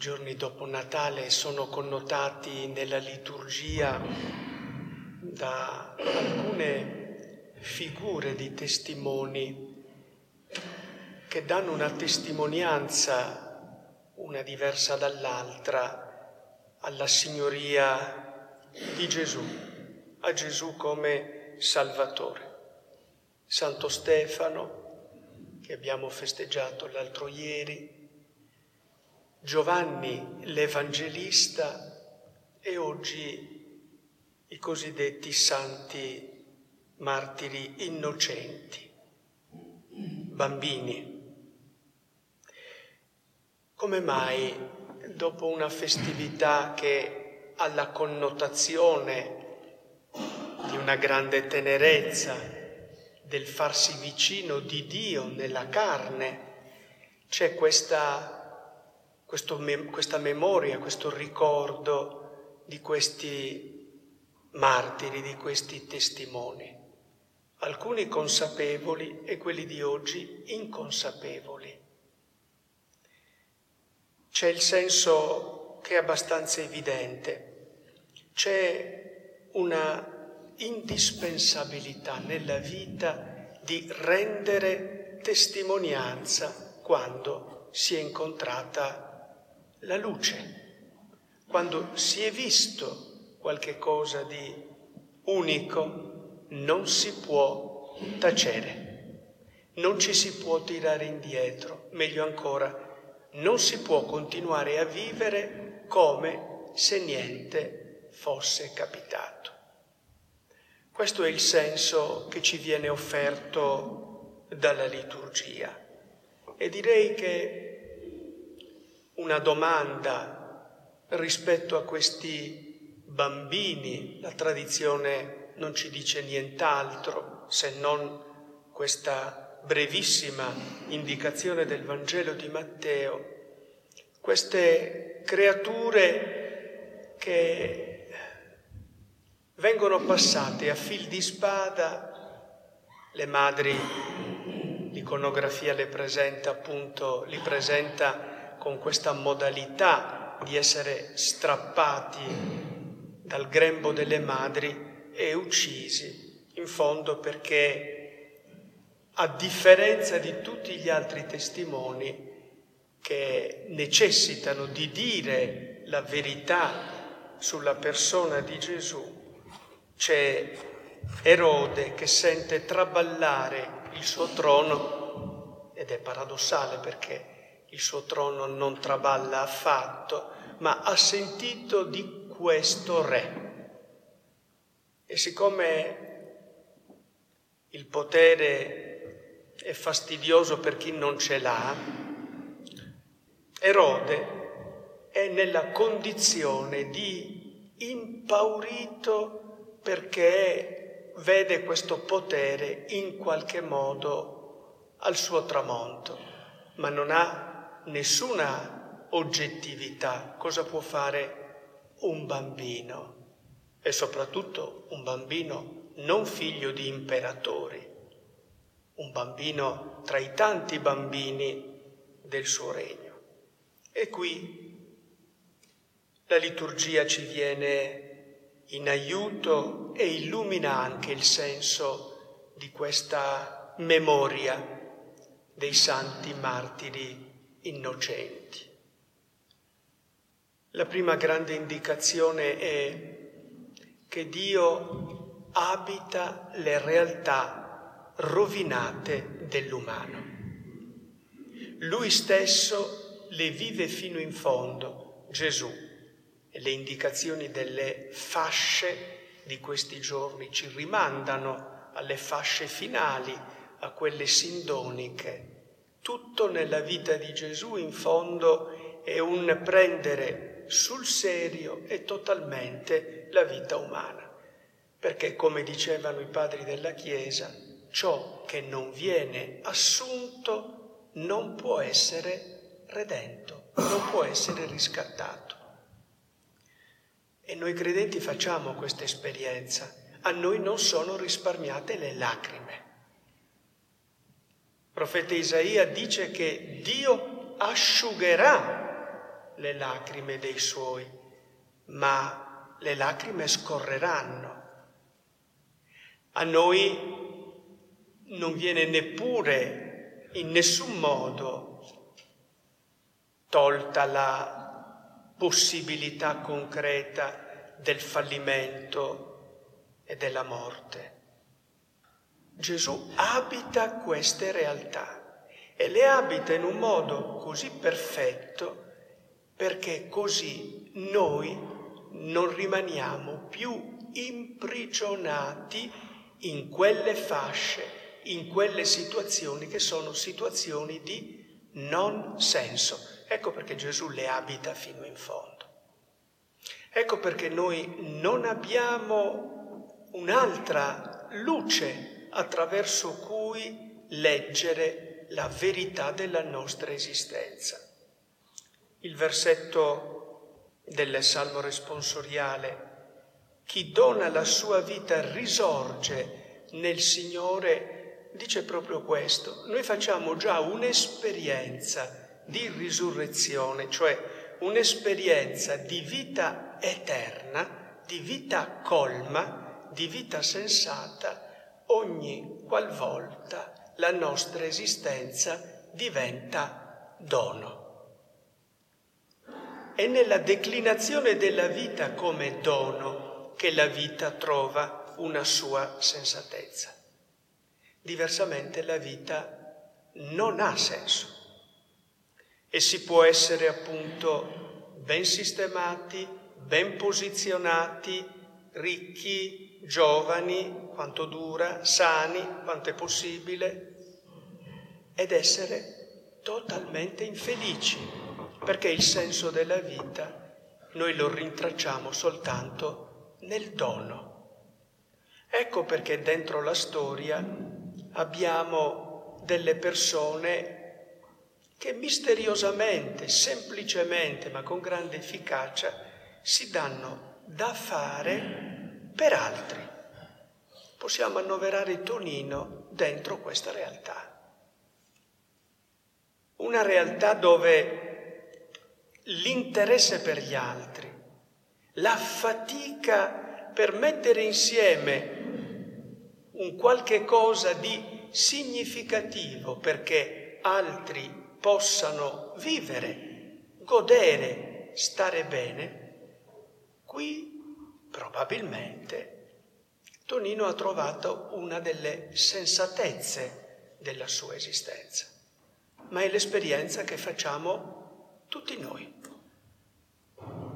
giorni dopo Natale sono connotati nella liturgia da alcune figure di testimoni che danno una testimonianza, una diversa dall'altra, alla signoria di Gesù, a Gesù come Salvatore. Santo Stefano, che abbiamo festeggiato l'altro ieri, Giovanni l'Evangelista e oggi i cosiddetti santi martiri innocenti, bambini. Come mai dopo una festività che ha la connotazione di una grande tenerezza, del farsi vicino di Dio nella carne, c'è questa questo, questa memoria, questo ricordo di questi martiri, di questi testimoni, alcuni consapevoli e quelli di oggi inconsapevoli. C'è il senso che è abbastanza evidente, c'è una indispensabilità nella vita di rendere testimonianza quando si è incontrata la luce, quando si è visto qualche cosa di unico, non si può tacere, non ci si può tirare indietro, meglio ancora, non si può continuare a vivere come se niente fosse capitato. Questo è il senso che ci viene offerto dalla liturgia. E direi che una domanda rispetto a questi bambini. La tradizione non ci dice nient'altro se non questa brevissima indicazione del Vangelo di Matteo. Queste creature che vengono passate a fil di spada, le madri, l'iconografia le presenta appunto, li presenta con questa modalità di essere strappati dal grembo delle madri e uccisi, in fondo perché a differenza di tutti gli altri testimoni che necessitano di dire la verità sulla persona di Gesù, c'è Erode che sente traballare il suo trono ed è paradossale perché il suo trono non traballa affatto, ma ha sentito di questo re. E siccome il potere è fastidioso per chi non ce l'ha, Erode è nella condizione di impaurito perché vede questo potere in qualche modo al suo tramonto, ma non ha nessuna oggettività. Cosa può fare un bambino? E soprattutto un bambino non figlio di imperatori, un bambino tra i tanti bambini del suo regno. E qui la liturgia ci viene in aiuto e illumina anche il senso di questa memoria dei santi martiri innocenti. La prima grande indicazione è che Dio abita le realtà rovinate dell'umano. Lui stesso le vive fino in fondo, Gesù. Le indicazioni delle fasce di questi giorni ci rimandano alle fasce finali, a quelle sindoniche tutto nella vita di Gesù in fondo è un prendere sul serio e totalmente la vita umana. Perché, come dicevano i padri della Chiesa, ciò che non viene assunto non può essere redento, non può essere riscattato. E noi credenti facciamo questa esperienza. A noi non sono risparmiate le lacrime profeta Isaia dice che Dio asciugherà le lacrime dei suoi, ma le lacrime scorreranno. A noi non viene neppure in nessun modo tolta la possibilità concreta del fallimento e della morte. Gesù abita queste realtà e le abita in un modo così perfetto perché così noi non rimaniamo più imprigionati in quelle fasce, in quelle situazioni che sono situazioni di non senso. Ecco perché Gesù le abita fino in fondo. Ecco perché noi non abbiamo un'altra luce attraverso cui leggere la verità della nostra esistenza. Il versetto del Salmo responsoriale, chi dona la sua vita risorge nel Signore, dice proprio questo. Noi facciamo già un'esperienza di risurrezione, cioè un'esperienza di vita eterna, di vita colma, di vita sensata ogni qualvolta la nostra esistenza diventa dono. È nella declinazione della vita come dono che la vita trova una sua sensatezza. Diversamente la vita non ha senso e si può essere appunto ben sistemati, ben posizionati, ricchi, giovani, quanto dura, sani, quanto è possibile, ed essere totalmente infelici, perché il senso della vita noi lo rintracciamo soltanto nel dono. Ecco perché dentro la storia abbiamo delle persone che misteriosamente, semplicemente, ma con grande efficacia, si danno da fare per altri possiamo annoverare Tonino dentro questa realtà. Una realtà dove l'interesse per gli altri, la fatica per mettere insieme un qualche cosa di significativo perché altri possano vivere, godere, stare bene, qui probabilmente Tonino ha trovato una delle sensatezze della sua esistenza, ma è l'esperienza che facciamo tutti noi.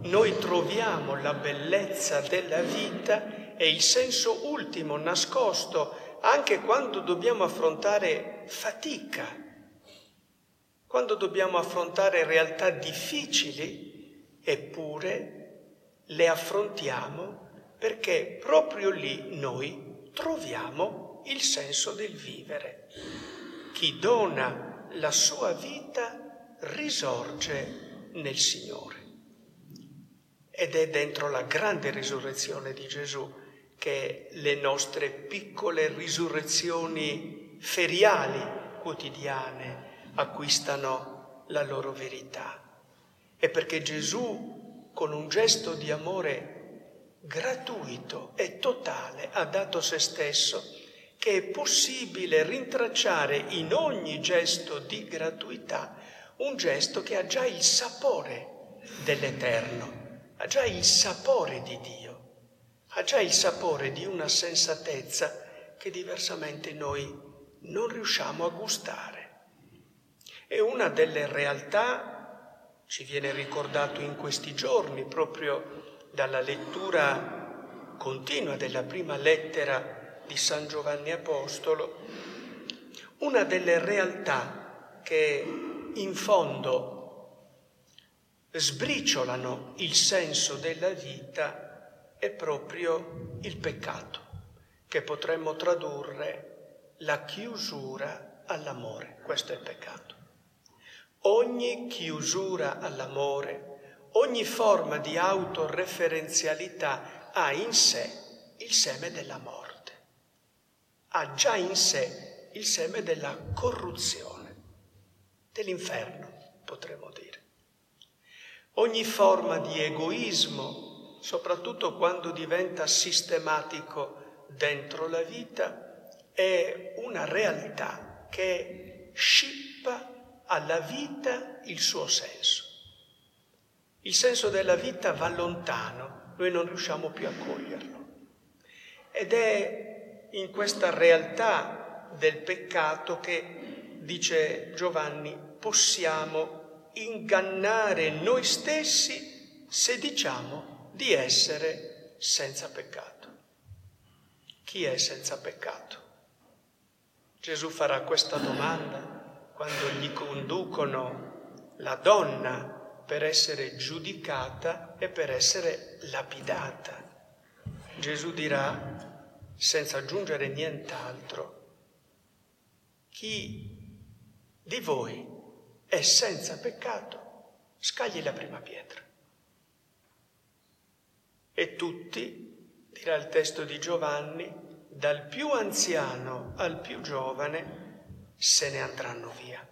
Noi troviamo la bellezza della vita e il senso ultimo nascosto anche quando dobbiamo affrontare fatica, quando dobbiamo affrontare realtà difficili, eppure le affrontiamo perché proprio lì noi troviamo il senso del vivere. Chi dona la sua vita risorge nel Signore. Ed è dentro la grande risurrezione di Gesù che le nostre piccole risurrezioni feriali quotidiane acquistano la loro verità. È perché Gesù, con un gesto di amore gratuito e totale ha dato se stesso, che è possibile rintracciare in ogni gesto di gratuità un gesto che ha già il sapore dell'Eterno, ha già il sapore di Dio, ha già il sapore di una sensatezza che diversamente noi non riusciamo a gustare. E una delle realtà, ci viene ricordato in questi giorni, proprio dalla lettura continua della prima lettera di San Giovanni Apostolo, una delle realtà che in fondo sbriciolano il senso della vita è proprio il peccato, che potremmo tradurre la chiusura all'amore. Questo è il peccato. Ogni chiusura all'amore ogni forma di autoreferenzialità ha in sé il seme della morte, ha già in sé il seme della corruzione, dell'inferno, potremmo dire. Ogni forma di egoismo, soprattutto quando diventa sistematico dentro la vita, è una realtà che scippa alla vita il suo senso. Il senso della vita va lontano, noi non riusciamo più a coglierlo. Ed è in questa realtà del peccato che, dice Giovanni, possiamo ingannare noi stessi se diciamo di essere senza peccato. Chi è senza peccato? Gesù farà questa domanda quando gli conducono la donna per essere giudicata e per essere lapidata. Gesù dirà, senza aggiungere nient'altro, chi di voi è senza peccato, scagli la prima pietra. E tutti, dirà il testo di Giovanni, dal più anziano al più giovane, se ne andranno via,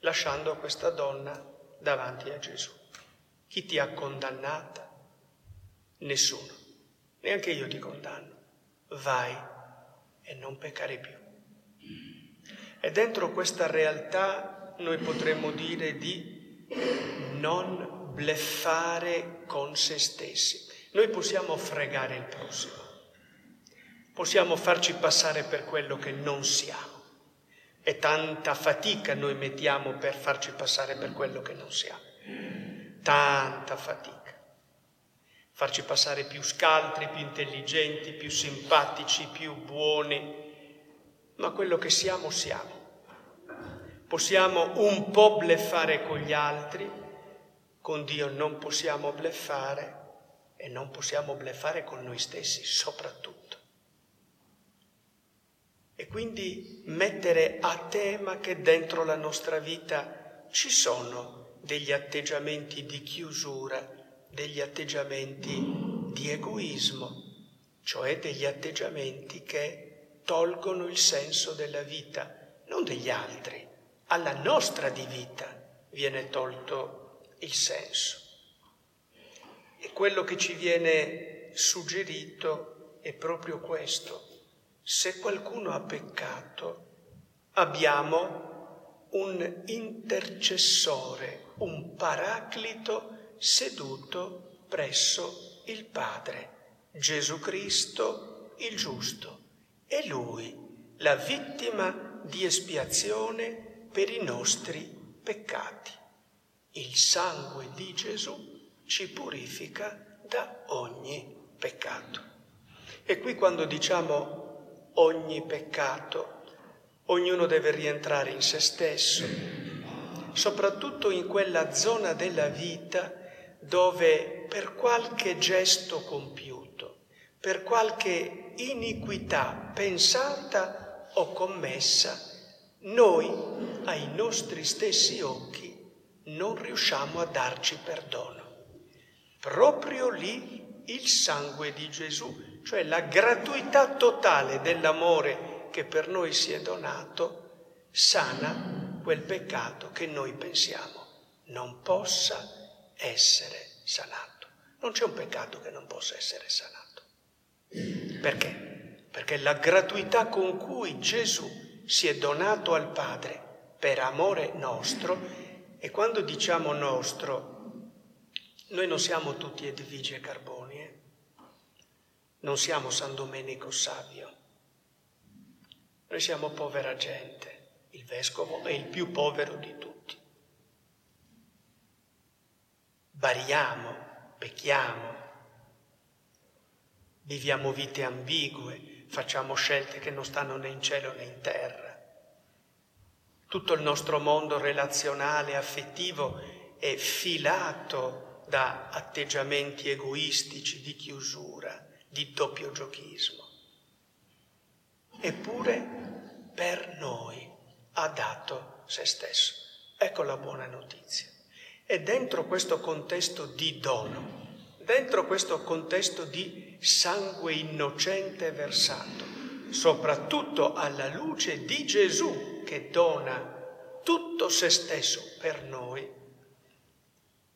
lasciando questa donna davanti a Gesù. Chi ti ha condannata? Nessuno neanche io ti condanno. Vai e non peccare più. E dentro questa realtà noi potremmo dire di non bleffare con se stessi. Noi possiamo fregare il prossimo, possiamo farci passare per quello che non siamo. E tanta fatica noi mettiamo per farci passare per quello che non siamo. Tanta fatica farci passare più scaltri, più intelligenti, più simpatici, più buoni, ma quello che siamo siamo. Possiamo un po' bleffare con gli altri, con Dio non possiamo bleffare e non possiamo bleffare con noi stessi soprattutto. E quindi mettere a tema che dentro la nostra vita ci sono degli atteggiamenti di chiusura, degli atteggiamenti di egoismo, cioè degli atteggiamenti che tolgono il senso della vita, non degli altri, alla nostra di vita viene tolto il senso. E quello che ci viene suggerito è proprio questo. Se qualcuno ha peccato, abbiamo un intercessore, un paraclito seduto presso il Padre, Gesù Cristo il giusto, e Lui la vittima di espiazione per i nostri peccati. Il sangue di Gesù ci purifica da ogni peccato. E qui quando diciamo ogni peccato, ognuno deve rientrare in se stesso, soprattutto in quella zona della vita dove per qualche gesto compiuto, per qualche iniquità pensata o commessa, noi ai nostri stessi occhi non riusciamo a darci perdono. Proprio lì il sangue di Gesù, cioè la gratuità totale dell'amore che per noi si è donato, sana quel peccato che noi pensiamo non possa essere sanato. Non c'è un peccato che non possa essere sanato. Perché? Perché la gratuità con cui Gesù si è donato al Padre per amore nostro, e quando diciamo nostro, noi non siamo tutti Edvige Carboni, eh? Non siamo San Domenico Savio, noi siamo povera gente, il vescovo è il più povero di tutti. variamo, pecchiamo, viviamo vite ambigue, facciamo scelte che non stanno né in cielo né in terra. Tutto il nostro mondo relazionale, affettivo è filato da atteggiamenti egoistici, di chiusura, di doppio giochismo. Eppure per noi ha dato se stesso. Ecco la buona notizia. E dentro questo contesto di dono, dentro questo contesto di sangue innocente versato, soprattutto alla luce di Gesù che dona tutto se stesso per noi,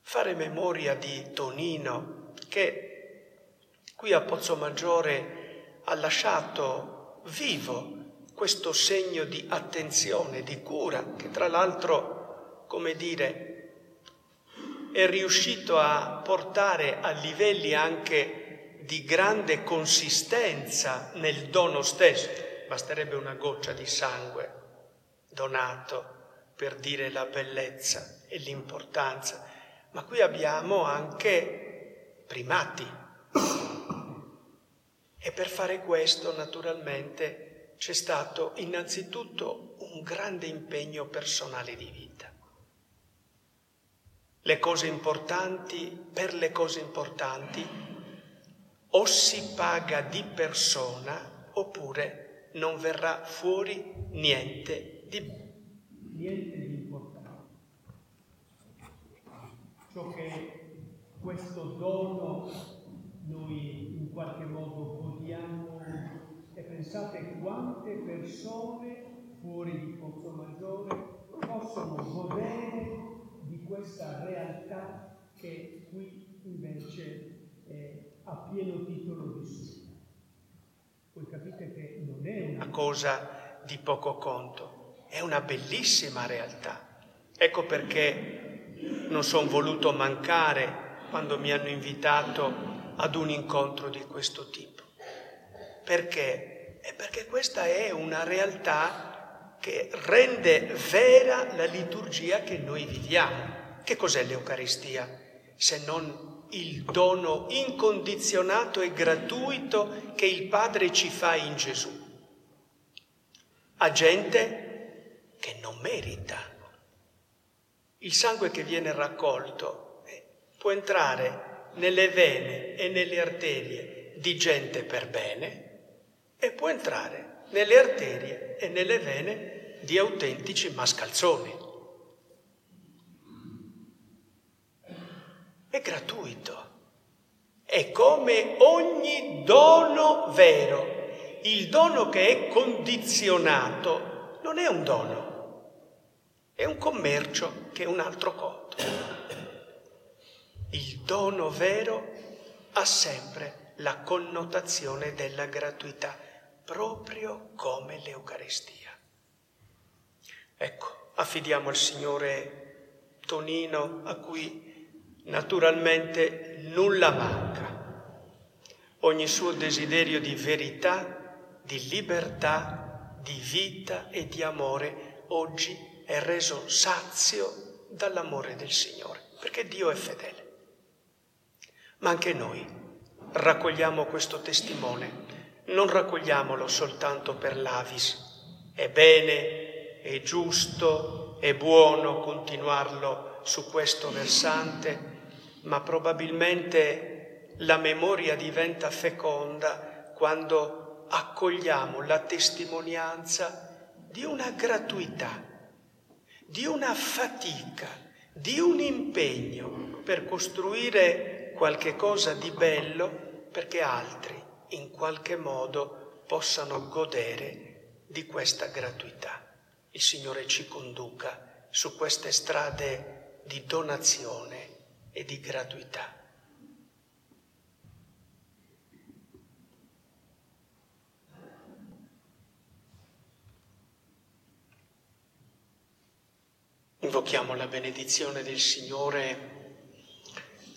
fare memoria di Tonino che qui a Pozzo Maggiore ha lasciato vivo questo segno di attenzione, di cura, che tra l'altro, come dire, è riuscito a portare a livelli anche di grande consistenza nel dono stesso. Basterebbe una goccia di sangue donato per dire la bellezza e l'importanza. Ma qui abbiamo anche primati. E per fare questo, naturalmente, c'è stato innanzitutto un grande impegno personale di vita. Le cose importanti, per le cose importanti, o si paga di persona oppure non verrà fuori niente di niente di importante. Ciò che questo dono noi in qualche modo godiamo e pensate quante persone fuori di Pozzo Maggiore possono godere di questa realtà che qui invece è a pieno titolo vissuta. Voi capite che non è una cosa di poco conto è una bellissima realtà. Ecco perché non sono voluto mancare quando mi hanno invitato ad un incontro di questo tipo. Perché? È perché questa è una realtà che rende vera la liturgia che noi viviamo. Che cos'è l'Eucaristia? Se non il dono incondizionato e gratuito che il Padre ci fa in Gesù. A gente che non merita. Il sangue che viene raccolto eh, può entrare nelle vene e nelle arterie di gente per bene e può entrare nelle arterie e nelle vene di autentici mascalzoni. È gratuito. È come ogni dono vero. Il dono che è condizionato non è un dono, è un commercio che è un altro conto. Il dono vero ha sempre la connotazione della gratuità, proprio come l'Eucaristia. Ecco, affidiamo al Signore Tonino a cui naturalmente nulla manca. Ogni suo desiderio di verità, di libertà, di vita e di amore oggi è reso sazio dall'amore del Signore, perché Dio è fedele. Ma anche noi raccogliamo questo testimone, non raccogliamolo soltanto per l'Avis. È bene, è giusto, è buono continuarlo su questo versante, ma probabilmente la memoria diventa feconda quando accogliamo la testimonianza di una gratuità di una fatica, di un impegno per costruire qualche cosa di bello perché altri in qualche modo possano godere di questa gratuità. Il Signore ci conduca su queste strade di donazione e di gratuità. Invochiamo la benedizione del Signore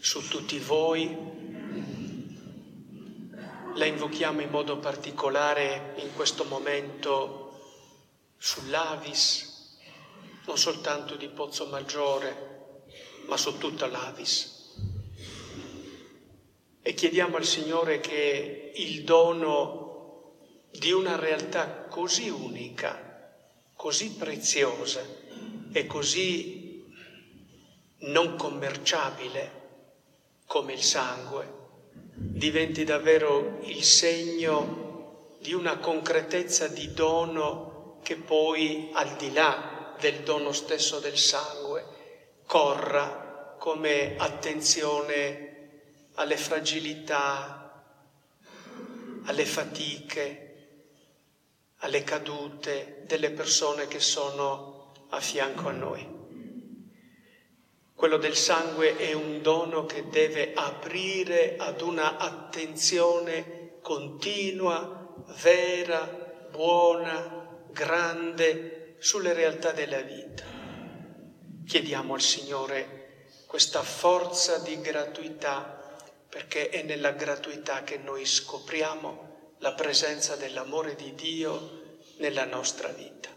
su tutti voi. La invochiamo in modo particolare in questo momento sull'Avis, non soltanto di Pozzo Maggiore, ma su tutta l'Avis. E chiediamo al Signore che il dono di una realtà così unica, così preziosa, è così non commerciabile come il sangue, diventi davvero il segno di una concretezza di dono che poi, al di là del dono stesso del sangue, corra come attenzione alle fragilità, alle fatiche, alle cadute delle persone che sono a fianco a noi. Quello del sangue è un dono che deve aprire ad una attenzione continua, vera, buona, grande sulle realtà della vita. Chiediamo al Signore questa forza di gratuità, perché è nella gratuità che noi scopriamo la presenza dell'amore di Dio nella nostra vita.